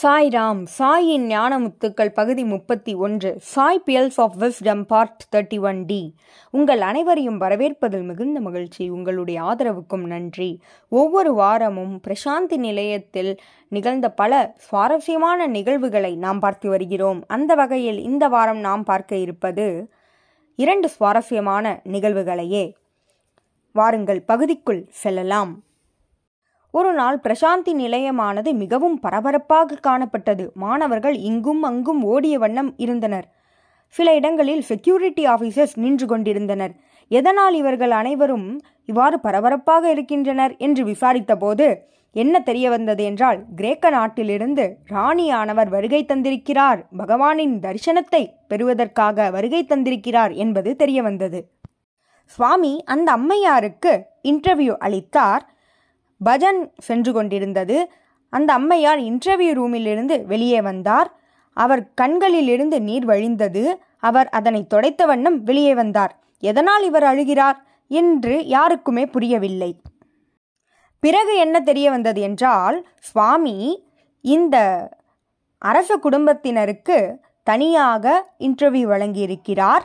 சாய் ராம் சாயின் ஞானமுத்துக்கள் பகுதி முப்பத்தி ஒன்று Sai pearls of wisdom part thirty one D உங்கள் அனைவரையும் வரவேற்பதில் மிகுந்த மகிழ்ச்சி உங்களுடைய ஆதரவுக்கும் நன்றி. ஒவ்வொரு வாரமும் பிரசாந்தி நிலையத்தில் நிகழ்ந்த பல சுவாரஸ்யமான நிகழ்வுகளை நாம் பார்த்து வருகிறோம். அந்த வகையில் இந்த வாரம் நாம் பார்க்க இருப்பது இரண்டு சுவாரஸ்யமான நிகழ்வுகளையே. வாருங்கள் பகுதிக்குள் செல்லலாம். ஒரு நாள் பிரசாந்தி நிலையமானது மிகவும் பரபரப்பாக காணப்பட்டது. மாணவர்கள் இங்கும் அங்கும் ஓடிய வண்ணம் இருந்தனர். சில இடங்களில் செக்யூரிட்டி ஆஃபீஸர்ஸ் நின்று கொண்டிருந்தனர். எதனால் இவர்கள் அனைவரும் இவ்வாறு பரபரப்பாக இருக்கின்றனர் என்று விசாரித்தபோது என்ன தெரிய வந்தது என்றால் கிரேக்க நாட்டிலிருந்து ராணியானவர் வருகை தந்திருக்கிறார். பகவானின் தரிசனத்தை பெறுவதற்காக வருகை தந்திருக்கிறார் என்பது தெரிய வந்தது சுவாமி அந்த அம்மையாருக்கு இன்டர்வியூ அளித்தார். பஜன் சென்று கொண்டிருந்தது. அந்த அம்மையார் இன்டர்வியூ ரூமிலிருந்து வெளியே வந்தார். அவர் கண்களிலிருந்து நீர் வழிந்தது. அவர் அதனை தொடைத்த வண்ணம் வெளியே வந்தார். எதனால் இவர் அழுகிறார்? என்று யாருக்குமே புரியவில்லை. பிறகு என்ன தெரிய வந்தது என்றால் சுவாமி இந்த அரச குடும்பத்தினருக்கு தனியாக இன்டர்வியூ வழங்கியிருக்கிறார்.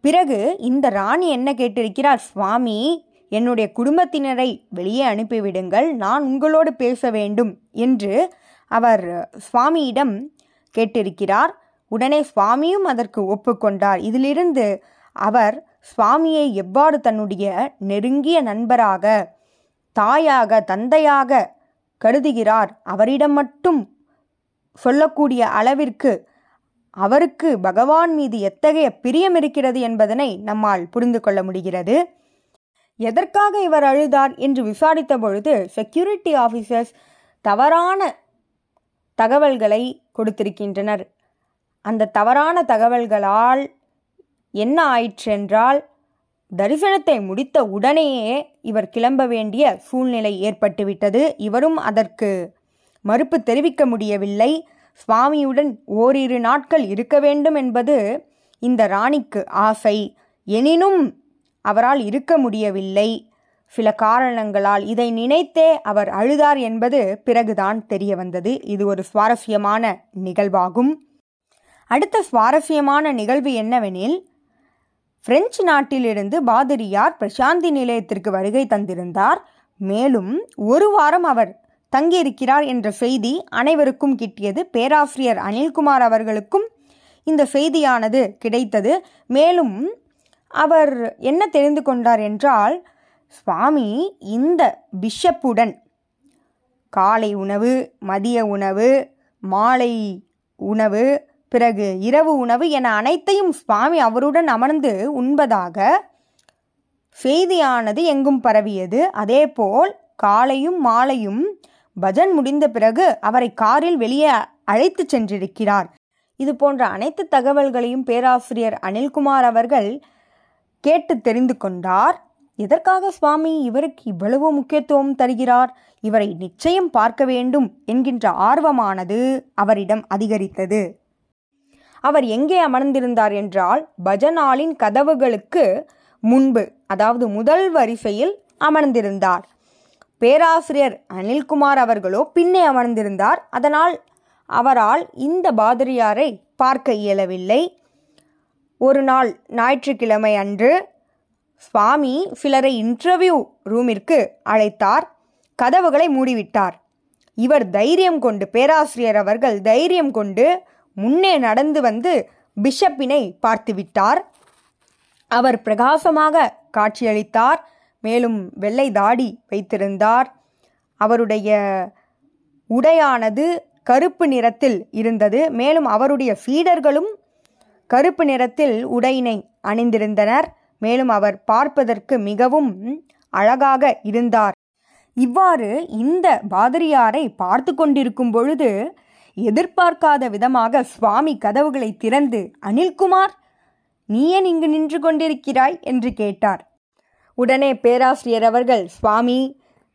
பிறகு இந்த ராணி என்ன கேட்டிருக்கிறார்? சுவாமி என்னுடைய குடும்பத்தினரை வெளியே அனுப்பிவிடுங்கள் நான் உங்களோடு பேச வேண்டும் என்று அவர் சுவாமியிடம் கேட்டிருக்கிறார். உடனே சுவாமியும் அதற்கு ஒப்புக்கொண்டார். இதிலிருந்து அவர் சுவாமியை எவ்வாறு தன்னுடைய நெருங்கிய நண்பராக தாயாக தந்தையாக கருதுகிறார் அவரிடம் மட்டும் சொல்லக்கூடிய அளவிற்கு அவருக்கு பகவான் மீது எத்தகைய பிரியம் இருக்கிறது என்பதனை நம்மால் புரிந்து கொள்ள முடிகிறது. எதற்காக இவர் அழுதார் என்று விசாரித்த பொழுது செக்யூரிட்டி ஆஃபீஸர்ஸ் தவறான தகவல்களை கொடுத்திருக்கின்றனர். அந்த தவறான தகவல்களால் என்ன ஆயிற்று என்றால் தரிசனத்தை முடித்த உடனேயே இவர் கிளம்ப வேண்டிய சூழ்நிலை ஏற்பட்டுவிட்டது. இவரும் அதற்கு மறுப்பு தெரிவிக்க முடியவில்லை. சுவாமியுடன் ஓரிரு நாட்கள் இருக்க வேண்டும் என்பது இந்த ராணிக்கு ஆசை. எனினும் அவரால் இருக்க முடியவில்லை. சில காரணங்களால் இதை நினைத்தே அவர் அழுதார் என்பது பிறகுதான் தெரிய வந்தது. இது ஒரு சுவாரஸ்யமான நிகழ்வாகும். அடுத்த சுவாரஸ்யமான நிகழ்வு என்னவெனில் பிரெஞ்சு நாட்டிலிருந்து பாதிரியார் பிரசாந்தி நிலையத்திற்கு வருகை தந்திருந்தார். மேலும் ஒரு வாரம் அவர் தங்கியிருக்கிறார் என்ற செய்தி அனைவருக்கும் கிட்டியது. பேராசிரியர் அனில்குமார் அவர்களுக்கும் இந்த செய்தியானது கிடைத்தது. மேலும் அவர் என்ன தெரிந்து கொண்டார் என்றால் சுவாமி இந்த பிஷப்புடன் காலை உணவு மதிய உணவு மாலை உணவு பிறகு இரவு உணவு என அனைத்தையும் சுவாமி அவருடன் அமர்ந்து உண்பதாக செய்தியானது எங்கும் பரவியது. அதேபோல் காலையும் மாலையும் பஜன் முடிந்த பிறகு அவரை காரில் வெளியே அழைத்து சென்றிருக்கிறார். இது போன்ற அனைத்து தகவல்களையும் பேராசிரியர் அனில்குமார் அவர்கள் கேட்டு தெரிந்து கொண்டார். எதற்காக சுவாமி இவருக்கு இவ்வளவு முக்கியத்துவம் தருகிறார்? இவரை நிச்சயம் பார்க்க வேண்டும் என்கின்ற ஆர்வமானது அவரிடம் அதிகரித்தது. அவர் எங்கே அமர்ந்திருந்தார் என்றால் பஜனாலின் கதவுகளுக்கு முன்பு அதாவது முதல் வரிசையில் அமர்ந்திருந்தார். பேராசிரியர் அனில்குமார் அவர்களோ பின்னே அமர்ந்திருந்தார். அதனால் அவரால் இந்த பாதிரியாரை பார்க்க இயலவில்லை. ஒரு நாள் ஞாயிற்றுக்கிழமை அன்று சுவாமி சிலரை இன்டர்வியூ ரூமிற்கு அழைத்தார். கதவுகளை மூடிவிட்டார். இவர் தைரியம் கொண்டு பேராசிரியர் அவர்கள் தைரியம் கொண்டு முன்னே நடந்து வந்து பிஷப்பினை பார்த்துவிட்டார். அவர் பிரகாசமாக காட்சியளித்தார். மேலும் வெள்ளை தாடி வைத்திருந்தார். அவருடைய உடையானது கருப்பு நிறத்தில் இருந்தது. மேலும் அவருடைய சீடர்களும் கருப்பு நிறத்தில் உடையினை அணிந்திருந்தனர். மேலும் அவர் பார்ப்பதற்கு மிகவும் அழகாக இருந்தார். இவ்வாறு இந்த பாதிரியாரை பார்த்து கொண்டிருக்கும் பொழுது எதிர்பார்க்காத விதமாக சுவாமி கதவுகளை திறந்து அனில்குமார் நீ ஏன் இங்கு நின்று கொண்டிருக்கிறாய்? என்று கேட்டார். உடனே பேராசிரியர் அவர்கள் சுவாமி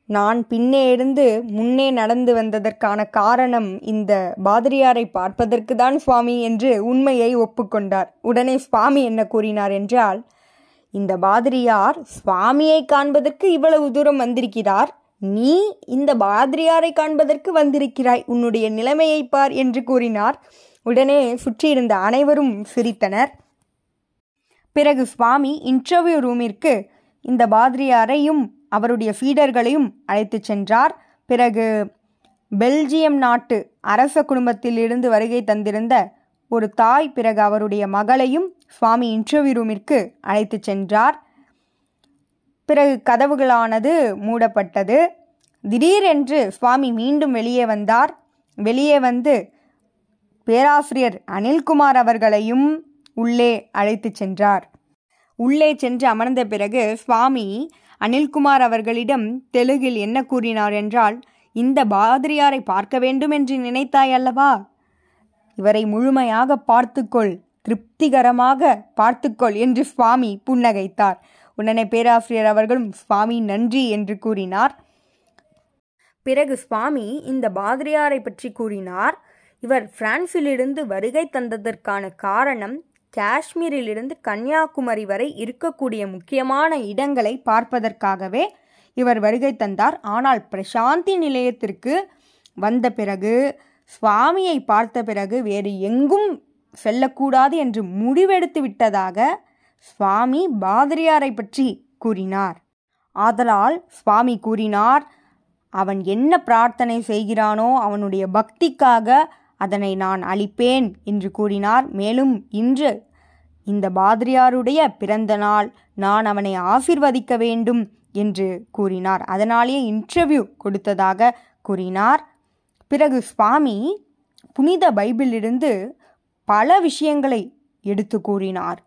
நான் பின்னே இருந்து முன்னே நடந்து வந்ததற்கான காரணம் இந்த பாதிரியாரை பார்ப்பதற்கு தான் சுவாமி என்று உண்மையை ஒப்புக்கொண்டார். உடனே சுவாமி என்ன கூறினார் என்றால் இந்த பாதிரியார் சுவாமியை காண்பதற்கு இவ்வளவு தூரம் வந்திருக்கிறார். நீ இந்த பாதிரியாரை காண்பதற்கு வந்திருக்கிறாய். உன்னுடைய நிலைமையை பார் என்று கூறினார். உடனே சுற்றியிருந்த அனைவரும் சிரித்தனர். பிறகு சுவாமி இன்டர்வியூ ரூமிற்கு இந்த பாதிரியாரையும் அவருடைய ஃபீடர்களையும் அழைத்துச் சென்றார். பிறகு பெல்ஜியம் நாட்டு அரச குடும்பத்திலிருந்து வருகை தந்திருந்த ஒரு தாய் பிறகு அவருடைய மகளையும் சுவாமி இன்டர்வியூ ரூமிற்கு அழைத்துச் சென்றார். பிறகு கதவுகளானது மூடப்பட்டது. திடீரென்று சுவாமி மீண்டும் வெளியே வந்தார். வெளியே வந்து பேராசிரியர் அனில்குமார் அவர்களையும் உள்ளே அழைத்து சென்றார். உள்ளே சென்று அமர்ந்த பிறகு சுவாமி அனில்குமார் அவர்களிடம் தெலுங்கில் என்ன கூறினார் என்றால் இந்த பாதிரியாரை பார்க்க வேண்டும் என்று நினைத்தாய் அல்லவா? இவரை முழுமையாக பார்த்துக்கொள் திருப்திகரமாக பார்த்துக்கொள் என்று சுவாமி புன்னகைத்தார். உடனே பேராசிரியர் அவர்களும் சுவாமி நன்றி என்று கூறினார். பிறகு சுவாமி இந்த பாதிரியாரை பற்றி கூறினார். இவர் பிரான்சிலிருந்து வருகை தந்ததற்கான காரணம் காஷ்மீரிலிருந்து கன்னியாகுமரி வரை இருக்கக்கூடிய முக்கியமான இடங்களை பார்ப்பதற்காகவே இவர் வருகை தந்தார். ஆனால் பிரசாந்தி நிலையத்திற்கு வந்த பிறகு சுவாமியை பார்த்த பிறகு வேறு எங்கும் செல்லக்கூடாது என்று முடிவெடுத்து விட்டதாக சுவாமி பாதிரியாரை பற்றி கூறினார். ஆதலால் சுவாமி கூறினார் அவன் என்ன பிரார்த்தனை செய்கிறானோ அவனுடைய பக்திக்காக அதனை நான் அளிப்பேன் என்று கூறினார். மேலும் இன்று இந்த பாதிரியாருடைய பிறந்த நாள் நான் அவனை ஆசிர்வதிக்க வேண்டும் என்று கூறினார். அதனாலேயே இன்டர்வியூ கொடுத்ததாக கூறினார். பிறகு சுவாமி புனித பைபிளிலிருந்து பல விஷயங்களை எடுத்து கூறினார்.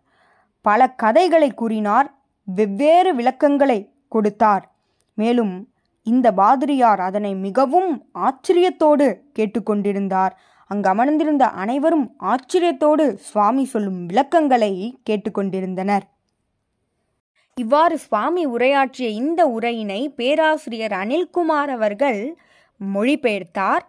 பல கதைகளை கூறினார். வெவ்வேறு விளக்கங்களை கொடுத்தார். மேலும் இந்த பாதிரியார் அதனை மிகவும் ஆச்சரியத்தோடு கேட்டுக்கொண்டிருந்தார். அங்கு அமர்ந்திருந்த அனைவரும் ஆச்சரியத்தோடு சுவாமி சொல்லும் விளக்கங்களை கேட்டுக்கொண்டிருந்தனர். இவ்வாறு சுவாமி உரையாற்றிய இந்த உரையினை பேராசிரியர் அனில்குமார் அவர்கள் மொழிபெயர்த்தார்.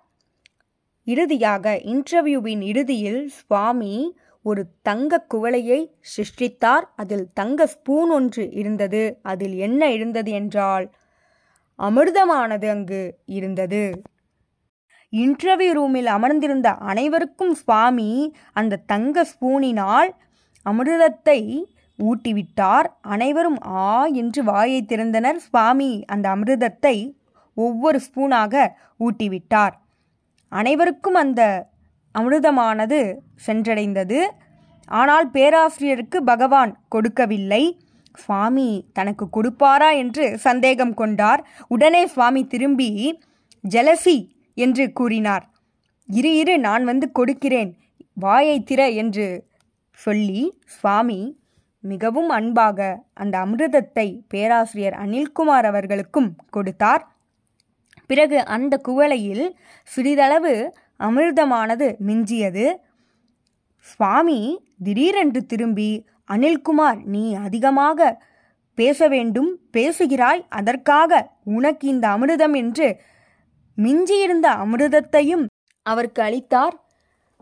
இறுதியாக இன்டர்வியூவின் இறுதியில் சுவாமி ஒரு தங்க குவளையை சிருஷ்டித்தார். அதில் தங்க ஸ்பூன் ஒன்று இருந்தது. அதில் என்ன இருந்தது என்றால் அமிர்தமானது அங்கு இருந்தது. இன்டர்வியூ ரூமில் அமர்ந்திருந்த அனைவருக்கும் சுவாமி அந்த தங்க ஸ்பூனினால் அமிர்தத்தை ஊட்டிவிட்டார். அனைவரும் ஆ என்று வாயை திறந்தனர். சுவாமி அந்த அமிர்தத்தை ஒவ்வொரு ஸ்பூனாக ஊட்டிவிட்டார். அனைவருக்கும் அந்த அமிர்தமானது சென்றடைந்தது. ஆனால் பேராசிரியருக்கு பகவான் கொடுக்கவில்லை. சுவாமி தனக்கு கொடுப்பாரா என்று சந்தேகம் கொண்டார். உடனே சுவாமி திரும்பி ஜலசி என்று கூறினார். இரு இரு நான் வந்து கொடுக்கிறேன். வாயை திற என்று சொல்லி சுவாமி மிகவும் அன்பாக அந்த அமிர்தத்தை பேராசிரியர் அனில்குமார் அவர்களுக்கும் கொடுத்தார். பிறகு அந்த குவளையில் சிறிதளவு அமிர்தமானது மிஞ்சியது. சுவாமி திடீரென்று திரும்பி அனில்குமார் நீ அதிகமாக பேச வேண்டும் பேசுகிறாய் அதற்காக உனக்கு இந்த அமிர்தம் என்று மிஞ்சியிருந்த அமிர்தத்தையும் அவருக்கு அளித்தார்.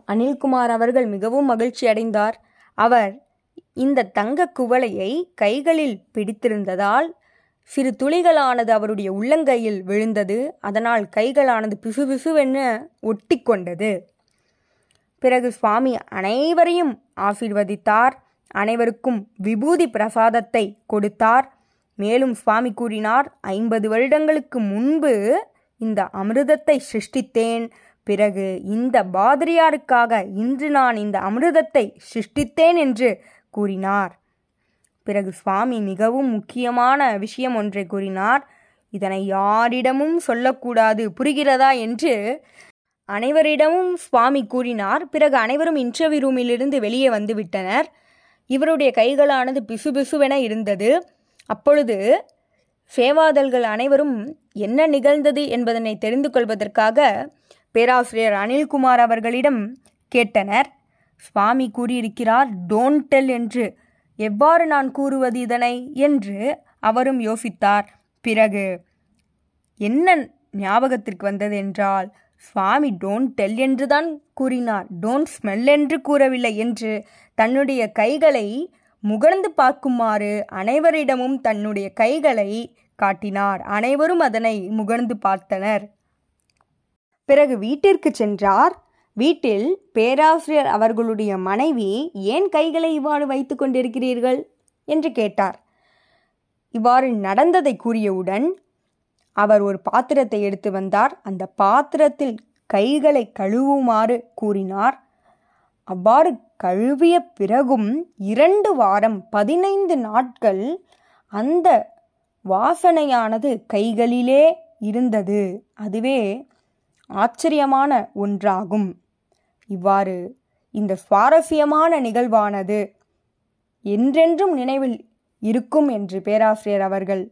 அனில்குமார் அவர்கள் மிகவும் மகிழ்ச்சி அடைந்தார். அவர் இந்த தங்க குவளையை கைகளில் பிடித்திருந்ததால் சிறு துளிகளானது அவருடைய உள்ளங்கையில் விழுந்தது. அதனால் கைகளானது பிசுபிசுவென ஒட்டி கொண்டது பிறகு சுவாமி அனைவரையும் ஆசீர்வதித்தார். அனைவருக்கும் விபூதி பிரசாதத்தை கொடுத்தார். மேலும் சுவாமி கூறினார் ஐம்பது வருடங்களுக்கு முன்பு இந்த அமிர்தத்தை சிருஷ்டித்தேன். பிறகு இந்த பாதிரியாருக்காக இன்று நான் இந்த அமிர்தத்தை சிருஷ்டித்தேன் என்று கூறினார். பிறகு சுவாமி மிகவும் முக்கியமான விஷயம் ஒன்றை கூறினார். இதனை யாரிடமும் சொல்லக்கூடாது புரிகிறதா என்று அனைவரிடமும் சுவாமி கூறினார். பிறகு அனைவரும் இன்டர்வியூ ரூமிலிருந்து வெளியே வந்துவிட்டனர். இவருடைய கைகளானது பிசுபிசுவென இருந்தது. அப்பொழுது சேவாதல்கள் அனைவரும் என்ன நிகழ்ந்தது என்பதனை தெரிந்து கொள்வதற்காக பேராசிரியர் அனில்குமார் அவர்களிடம் கேட்டனர். சுவாமி கூறியிருக்கிறார் டோன்ட் டெல் என்று. எவ்வாறு நான் கூறுவது இதனை? என்று அவரும் யோசித்தார். பிறகு என்ன ஞாபகத்திற்கு வந்தது என்றால் சுவாமி டோன்ட் டெல் என்றுதான் கூறினார். டோன்ட் ஸ்மெல் என்று கூறவில்லை என்று தன்னுடைய கைகளை முகர்ந்து பார்க்குமாறு அனைவரிடமும் தன்னுடைய கைகளை காட்டினார். அனைவரும் அதனை முகர்ந்து பார்த்தனர். பிறகு வீட்டிற்கு சென்றார். வீட்டில் பேராசிரியர் அவர்களுடைய மனைவி ஏன் கைகளை இவ்வாறு வைத்து கொண்டிருக்கிறீர்கள்? என்று கேட்டார். இவ்வாறு நடந்ததை கூறியவுடன் அவர் ஒரு பாத்திரத்தை எடுத்து வந்தார். அந்த பாத்திரத்தில் கைகளை கழுவுமாறு கூறினார். அவ்வாறு கழுவிய பிறகும் இரண்டு வாரம் பதினைந்து நாட்கள் அந்த வாசனையானது கைகளிலே இருந்தது. அதுவே ஆச்சரியமான ஒன்றாகும். இவ்வாறு இந்த சுவாரஸ்யமான நிகழ்வானது என்றென்றும் நினைவில் இருக்கும் என்று பேராசிரியர் அவர்கள்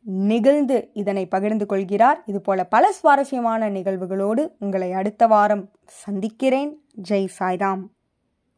நிகழ்ந்து இதனை பகிர்ந்து கொள்கிறார். இதுபோல பல சுவாரஸ்யமான நிகழ்வுகளோடு உங்களை அடுத்த வாரம் சந்திக்கிறேன். ஜெய் சாய்ராம்.